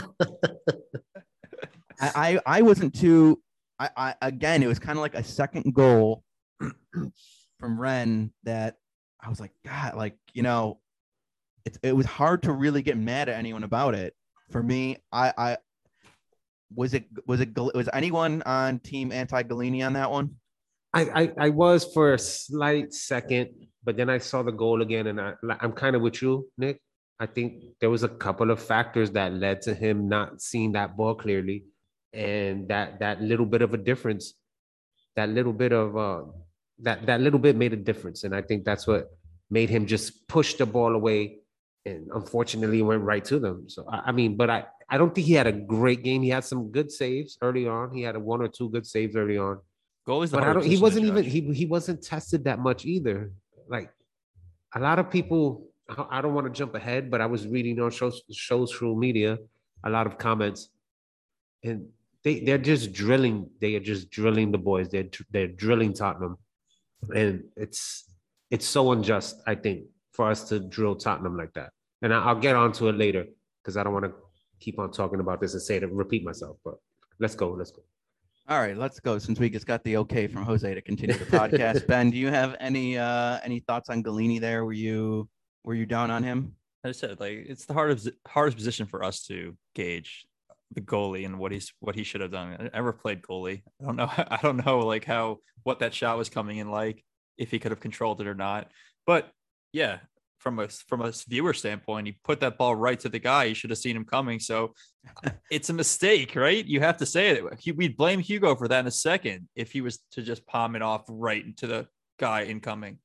I, I wasn't too. I, I again, it was kind of like a second goal from Rennes that I was like, God, like you know, it it was hard to really get mad at anyone about it. For me, I I was it was it was anyone on Team Anti Gollini on that one? I, I I was for a slight second, but then I saw the goal again, and I I'm kind of with you, Nick. I think there was a couple of factors that led to him not seeing that ball clearly, and that that little bit of a difference, that little bit of uh, that that little bit made a difference, and I think that's what made him just push the ball away, and unfortunately went right to them. So I, I mean, but I I don't think he had a great game. He had some good saves early on. He had a one or two good saves early on Goalie's the but I don't. He wasn't even. He he wasn't tested that much either. Like a lot of people. I- don't want to jump ahead, but I was reading on shows, social media a lot of comments, and they they're just drilling. They are just drilling the boys. They're they're drilling Tottenham, and it's it's so unjust. I think for us to drill Tottenham like that. And I, I'll get onto it later because I don't want to keep on talking about this and say to repeat myself. But let's go. Let's go. All right, let's go. Since we just got the okay from Jose to continue the podcast, Ben, do you have any uh any thoughts on Gollini? There, were you were you down on him? I said like it's the hardest hardest position for us to gauge the goalie and what he's what he should have done. I never played goalie. I don't know. I don't know like how what that shot was coming in like if he could have controlled it or not. But yeah, from a from a viewer standpoint, he put that ball right to the guy. You should have seen him coming. So it's a mistake, right? You have to say it. We'd blame Hugo for that in a second if he was to just palm it off right into the guy incoming.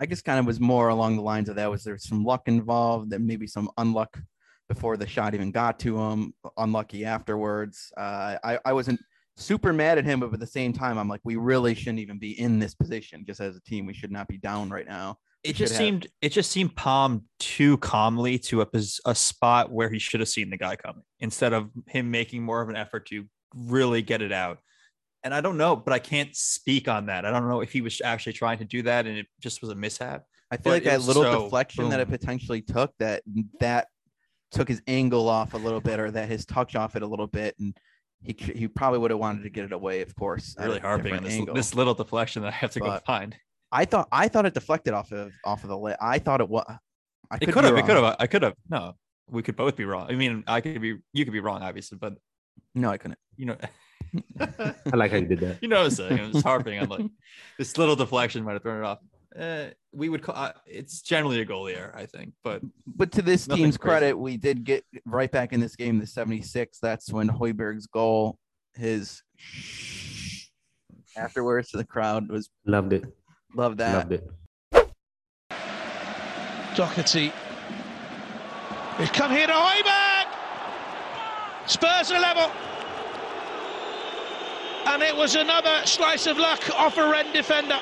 I guess kind of was more along the lines of that. Was there some luck involved? There maybe some unluck before the shot even got to him. Unlucky afterwards. Uh, I I wasn't super mad at him, but at the same time, I'm like, we really shouldn't even be in this position. Just as a team, we should not be down right now. it just should have- seemed it just seemed palmed too calmly to a a spot where he should have seen the guy coming instead of him making more of an effort to really get it out. And I don't know, but I can't speak on that. I don't know if he was actually trying to do that and it just was a mishap. I feel But like that little so deflection that it potentially took that that took his angle off a little bit, or that his touch off it a little bit, and he he probably would have wanted to get it away, of course. Really harping on this angle. this little deflection that I have to go But find. I thought I thought it deflected off of off of the lit. I thought it was. I It could could be have. It could have. I could have. No, we could both be wrong. I mean, I could be. You could be wrong, obviously, but No, I couldn't. you know. I like how you did that. You know what I'm saying? I'm just harping on like this little deflection might have thrown it off. Uh, we would call uh, it's generally a goalie error, I think, but But to this team's crazy. credit, we did get right back in this game, the 76. That's when Højbjerg's goal, his afterwards to the crowd was Loved it. love that. Loved it. Doherty. He's come here to Højbjerg. Spurs are level. And it was another slice of luck off a Rennes defender.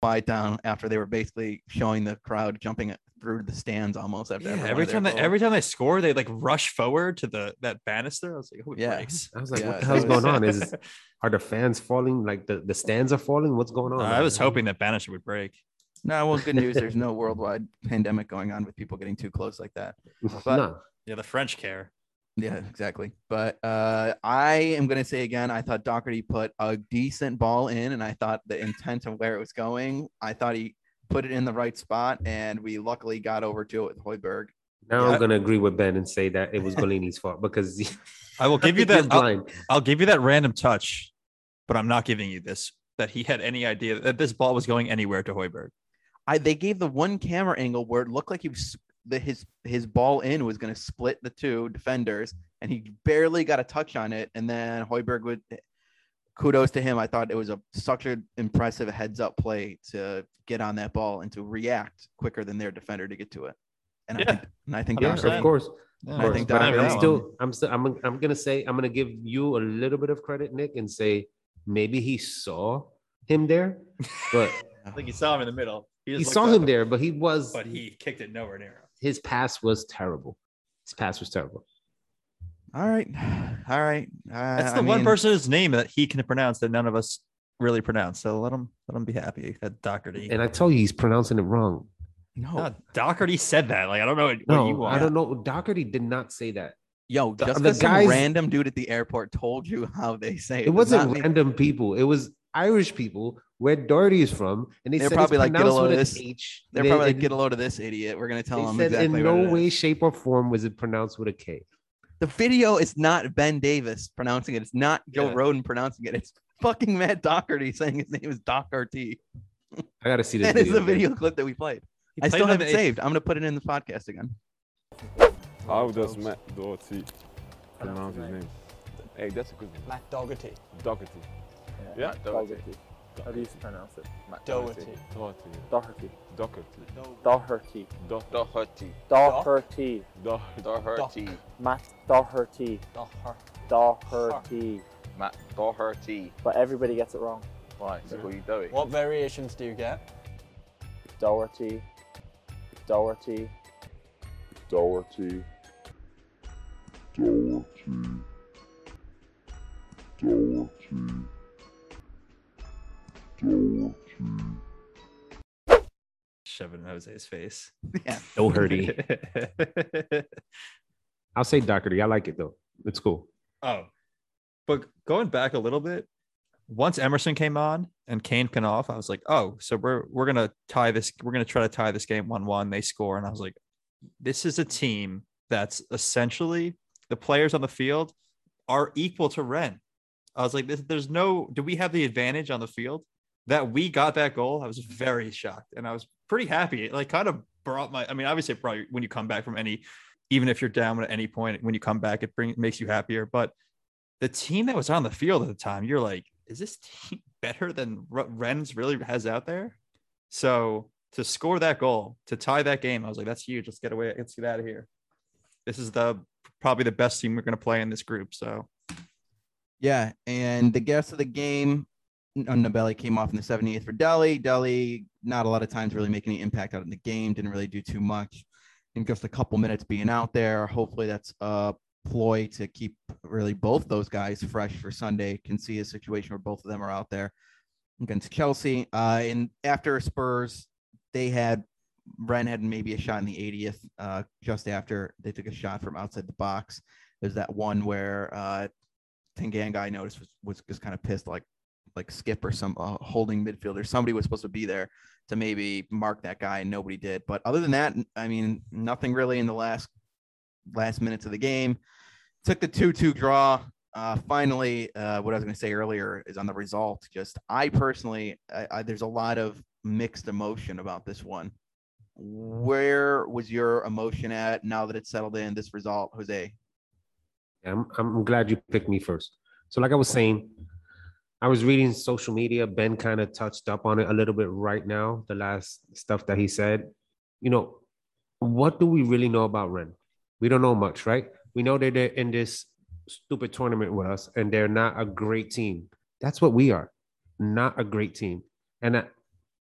Quiet down after they were basically showing the crowd jumping through the stands almost after Yeah, every, every time they every time they score, they like rush forward to the that banister. I was like, holy Yeah. breaks. I was like, Yeah, what the hell's was- going on? Is are the fans falling? Like the, the stands are falling? What's going on? Uh, I was hoping that banister would break. No, well, good news. There's no worldwide pandemic going on with people getting too close like that. but- no. Yeah, the French care. Yeah, exactly. But uh, I am going to say again, I thought Doherty put a decent ball in, and I thought the intent of where it was going, I thought he put it in the right spot, and we luckily got over to it with Højbjerg. Now Yeah. I'm gonna agree with Ben and say that it was Gollini's fault because he- I will give you that. I'll. I'll give you that random touch, but I'm not giving you this. That he had any idea that this ball was going anywhere to Højbjerg. I they gave the one camera angle where it looked like he was the his his ball in was going to split the two defenders, and he barely got a touch on it. And then Højbjerg would kudos to him. I thought it was a such an impressive heads up play to get on that ball and to react quicker than their defender to get to it. And I Yeah. think and I think Yeah, Doherty- of course. Yeah, Of I course. think but Doherty I'm won. still, I'm still, I'm, I'm gonna say, I'm gonna give you a little bit of credit, Nick, and say maybe he saw him there, but I think he saw him in the middle. he just saw looked him there, but he was, but he kicked it nowhere near him. His pass was terrible. His pass was terrible. All right, all right. Uh, That's the I one mean, person's name that he can pronounce that none of us really pronounce. So let him let him be happy. That Doherty. And I told you he's pronouncing it wrong. No, No, Doherty said that. Like I don't know what, what No, you want. I don't know. Doherty did not say that. yo, the- just the because some random dude at the airport told you how they say it, It wasn't random people. It was Irish people where Doherty is from, and they They're said probably it's like, "Get a pronounced load with of an this." H. They're They- probably like, get a load of this idiot. We're gonna tell They them said exactly in what no it way, shape, or form was it pronounced with a K. The video is not Ben Davies pronouncing it. It's not Joe Yeah. Rodon pronouncing it. It's fucking Matt Doherty saying his name is Doherty. I gotta see this. That is video the again. video clip that we played. He I played still have it saved. I'm gonna put it in the podcast again. How does Matt Doherty pronounce his name? Hey, that's a good one. Matt Dougherty. Doherty. Yeah? Doherty. How do you pronounce it? Matt Doherty. Doherty. Doherty. Doherty. Doherty. Doherty. Doherty. Doherty. Matt Doherty. Doherty. Matt Doherty. But everybody gets it wrong. Why? So what are you doing? What variations do you get? Doherty. Doherty. Doherty. Doherty. Doherty. Doherty. Shove it in Jose's face. Yeah. Doherty. I'll say Doherty. I like it though. It's cool. oh, but going back a little bit, once Emerson came on and Kane came off, I was like, oh, so we're we're gonna tie this. We're gonna try to tie this game one one. They score, and I was like, this is a team that's essentially the players on the field are equal to Rennes. I was like, this, there's no. Do we have the advantage on the field that we got that goal? I was very shocked, and I was pretty happy. It like kind of brought my. I mean, obviously, probably when you come back from any, even if you're down at any point, when you come back, it brings makes you happier. But the team that was on the field at the time, you're like, is this team better than Rennes's really has out there? So to score that goal, to tie that game, I was like, that's huge. Let's get away. Let's get out of here. This is the probably the best team we're going to play in this group. So Yeah, and the guest of the game, Ndombele came off in the 78th for Dele. Dele, not a lot of times really making any impact out in the game, didn't really do too much. In just a couple minutes being out there, hopefully that's a ploy to keep really both those guys fresh for Sunday. Can see a situation where both of them are out there against Chelsea. Uh, and after Spurs, they had Rennes had maybe a shot in the 80th, uh, just after they took a shot from outside the box. There's that one where uh, Tanganga I noticed was, was just kind of pissed, like like Skipp or some uh, holding midfielder. Somebody was supposed to be there to maybe mark that guy, and nobody did. But other than that, I mean, nothing really in the last last minutes of the game. Took the two-two draw. Uh, finally, uh, what I was going to say earlier is on the result. Just I personally, I, I, there's a lot of mixed emotion about this one. Where was your emotion at now that it's settled in this result, Jose? I'm I'm glad you picked me first So, like I was saying, I was reading social media. Ben kind of touched up on it a little bit right now, the last stuff that he said. You know, what do we really know about Rennes? We don't know much, right? We know that they're in this stupid tournament with us and they're not a great team. That's what we are, not a great team. And I,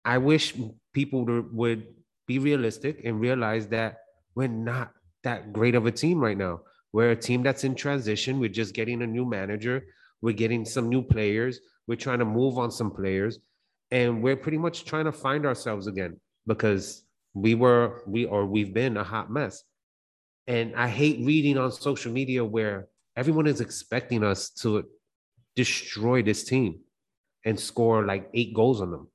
I wish people would be realistic and realize that we're not that great of a team right now. We're a team that's in transition. We're just getting a new manager. We're getting some new players. We're trying to move on some players. And we're pretty much trying to find ourselves again because we were, we or we've been a hot mess. And I hate reading on social media where everyone is expecting us to destroy this team and score like eight goals on them.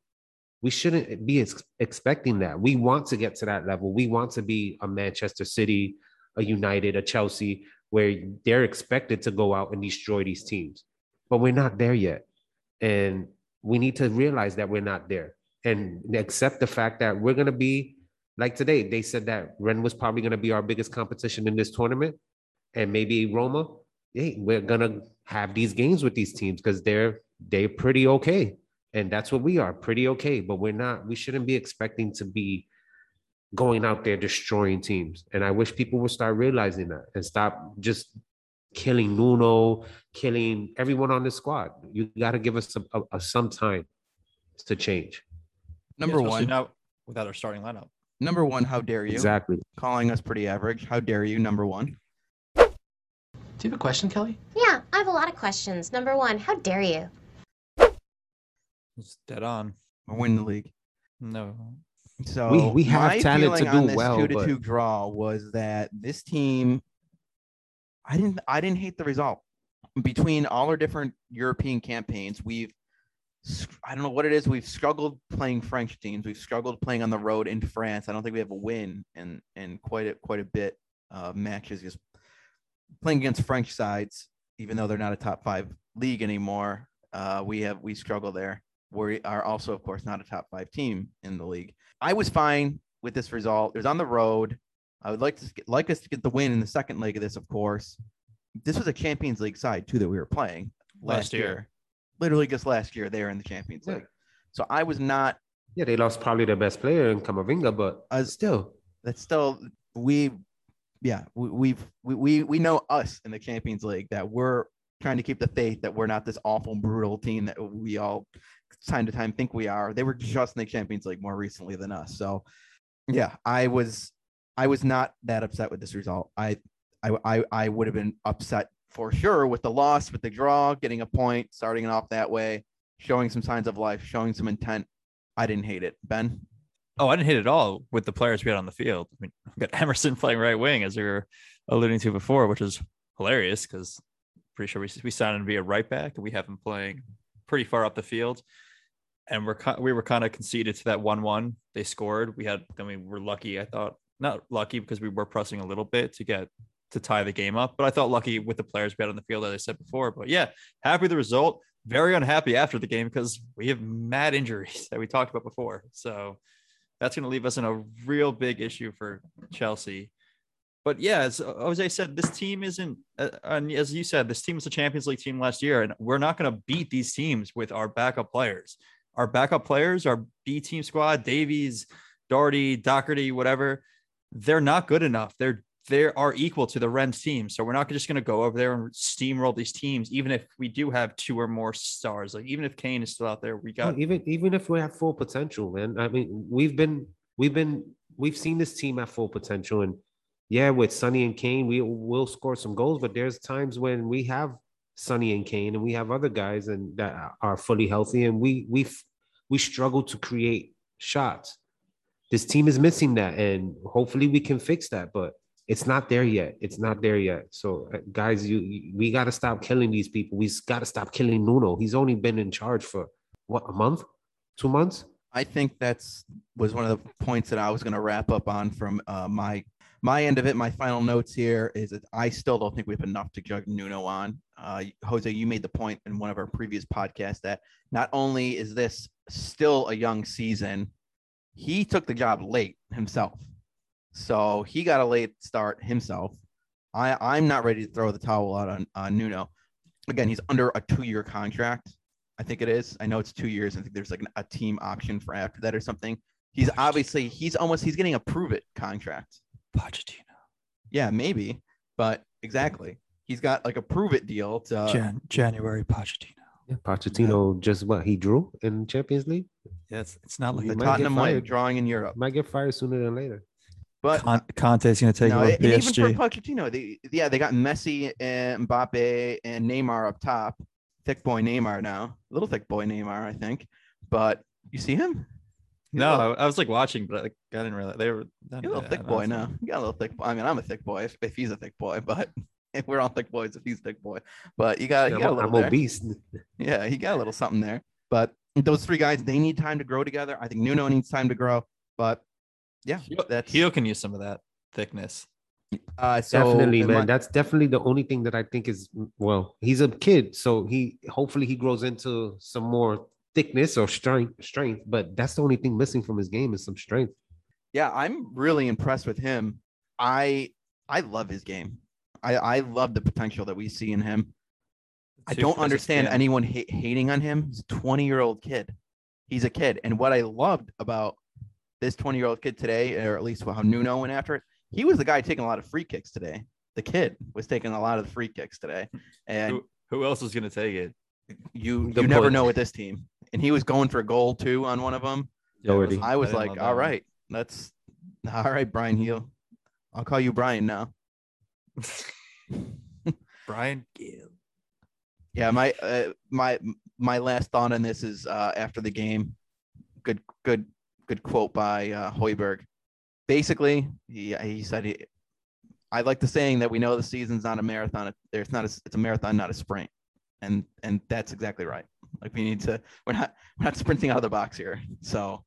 We shouldn't be ex- expecting that. We want to get to that level. We want to be a Manchester City, a United, a Chelsea, where they're expected to go out and destroy these teams. But we're not there yet. And we need to realize that we're not there and accept the fact that we're going to be like today. They said that Rennes was probably going to be our biggest competition in this tournament and maybe Roma. Hey, we're going to have these games with these teams because they're they're pretty okay. And that's what we are, pretty okay. But we're not, we shouldn't be expecting to be going out there destroying teams. And I wish people would start realizing that and stop just killing Nuno, killing everyone on the squad. You got to give us some, a, a- some time to change. Number especially one, now without our starting lineup. number one, how dare you? Exactly. Calling us pretty average. How dare you? Number one. Do you have a question, Kelly? Yeah, I have a lot of questions. Number one, how dare you? It's dead on. We're winning the league. No. So We- we have my talent to feeling on do this well, two to but- two draw was that this team. I didn't. I didn't hate the result. Between all our different European campaigns, we've. I don't know what it is. We've struggled playing French teams. We've struggled playing on the road in France. I don't think we have a win in in quite a quite a bit of matches. Just playing against French sides, even though they're not a top five league anymore. Uh, we have we struggle there. We are also, of course, not a top five team in the league. I was fine with this result. It was on the road. I would like to get, like us to get the win in the second leg of this, of course. This was a Champions League side too that we were playing last, Last year. year. Literally just last year, they were in the Champions Yeah. League. So I was not. Yeah, they lost probably their best player in Camavinga, but Uh, still, That's still we. Yeah, we, we've we, we we know us in the Champions League that we're trying to keep the faith that we're not this awful brutal team that we all time to time think we are. They were just in the Champions League more recently than us. So yeah, I was I was not that upset with this result. I I I, I would have been upset for sure with the loss, with the draw, getting a point, starting it off that way, showing some signs of life, showing some intent. I didn't hate it. Ben, Oh, I didn't hit it at all with the players we had on the field. I mean, we got Emerson playing right wing, as we were alluding to before, which is hilarious because pretty sure we, we signed him to be a right back and we have him playing pretty far up the field. And we're we were kind of conceded to that one-one. They scored. We had. I mean, we're lucky. I thought not lucky because we were pressing a little bit to get to tie the game up, but I thought lucky with the players we had on the field, as I said before. But yeah, happy with the result. Very unhappy after the game because we have mad injuries that we talked about before. So that's going to leave us in a real big issue for Chelsea. But yeah, as Jose said, this team isn't, uh, and as you said, this team was a Champions League team last year, and we're not going to beat these teams with our backup players. Our backup players, our B team squad, Davies, Doherty, Doherty, whatever, they're not good enough. They're they are equal to the Rennes team. So we're not just going to go over there and steamroll these teams, even if we do have two or more stars. Like even if Kane is still out there, we got even even if we have full potential, man. I mean, we've been we've been we've seen this team at full potential, and yeah, with Sonny and Kane, we will score some goals. But there's times when we have Sonny and Kane, and we have other guys and that are fully healthy, and we we we struggle to create shots. This team is missing that, and hopefully we can fix that. But it's not there yet. It's not there yet. So, uh, guys, you, we got to stop killing these people. We got to stop killing Nuno. He's only been in charge for what a month, two months. I think that's was one of the points that I was going to wrap up on from uh, my my end of it. My final notes here is that I still don't think we have enough to judge Nuno on. Uh, Jose, you made the point in one of our previous podcasts that not only is this still a young season, he took the job late himself, so he got a late start himself. I I'm not ready to throw the towel out on on Nuno. again, he's under a two-year contract. I think it is. I know it's two years. I think there's like an, a team option for after that or something. He's obviously he's almost he's getting a prove it contract. Pochettino. Yeah, maybe, but exactly. He's got like a prove it deal to Jan- January Pochettino. Yeah, Pochettino just what he drew in Champions League. Yeah, it's, it's not like He the might get Tottenham way fired. drawing in Europe. Might get fired sooner than later. But Con- Conte's going to take no, over and even for Pochettino, they, yeah, they got Messi and Mbappe and Neymar up top. Thick boy Neymar now, little thick boy Neymar, I think. But you see him? He's No, little- I, I was like watching, but like, I didn't realize they were. He's a little thick boy now. You got a little thick. boy. I mean, I'm a thick boy if, if he's a thick boy, but we're all thick boys if he's a thick boy. But you got, you got a little. I'm there. obese. Yeah, he got a little something there. But those three guys, they need time to grow together. I think Nuno needs time to grow. But yeah, that's Hio can use some of that thickness. uh, so definitely, man. my- That's definitely the only thing that I think is well. He's a kid, so he hopefully he grows into some more thickness or strength. Strength, but that's the only thing missing from his game is some strength. yeah, I'm really impressed with him. I I love his game. I I love the potential that we see in him. I don't understand anyone ha- hating on him. He's a 20 year old kid. He's a kid. And what I loved about this 20 year old kid today, or at least how Nuno went after it, he was the guy taking a lot of free kicks today. The kid was taking a lot of the free kicks today. And Who, who else was going to take it? you The you never know with this team. And he was going for a goal too on one of them. Yeah, Doherty. wasn't- I was didn't like, all right, one. right, that's all right, Bryan Gil. I'll call you Brian now. Bryan Gil. Yeah, my uh, my my last thought on this is uh, after the game. Good good good quote by uh, Højbjerg. Basically, he he said he, I like the saying that we know the season's not a marathon. It's not a, it's a marathon, not a sprint, and and that's exactly right. Like we need to we're not we're not sprinting out of the box here. So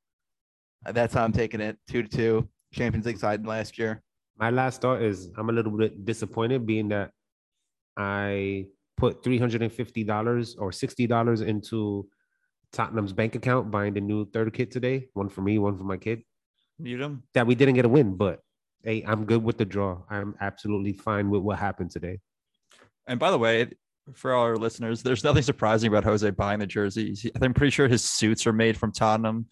that's how I'm taking it. Two to two, Champions League side last year. My last thought is I'm a little bit disappointed being that I put $350 or $60 into Tottenham's bank account buying the new third kit today, one for me, one for my kid. Mute him. That we didn't get a win, but hey, I'm good with the draw. I'm absolutely fine with what happened today. And by the way, for our listeners, there's nothing surprising about Jose buying the jerseys. I'm pretty sure his suits are made from Tottenham.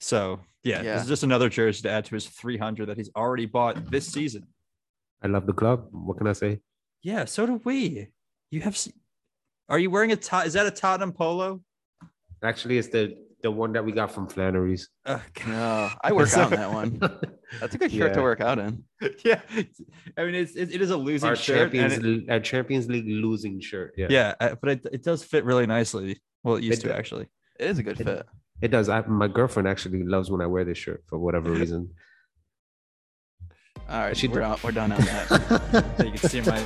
So yeah, Yeah. this is just another jersey to add to his 300 that he's already bought this season. I love the club. What can I say? Yeah, so do we. You have. Are you wearing a Tot? Is that a Tottenham polo? Actually, it's the the one that we got from Flannery's. Uh, No, I work out in that one. That's a good shirt to work out in. yeah, I mean it's it, it is a losing Our shirt. Champions, it- League- our Champions League losing shirt. Yeah, yeah, but it, it does fit really nicely. Well, it used It to do- actually. It is a good It- fit. It does. I, my girlfriend actually loves when I wear this shirt for whatever reason. All right, She we're, do- out, we're done on that. You can see my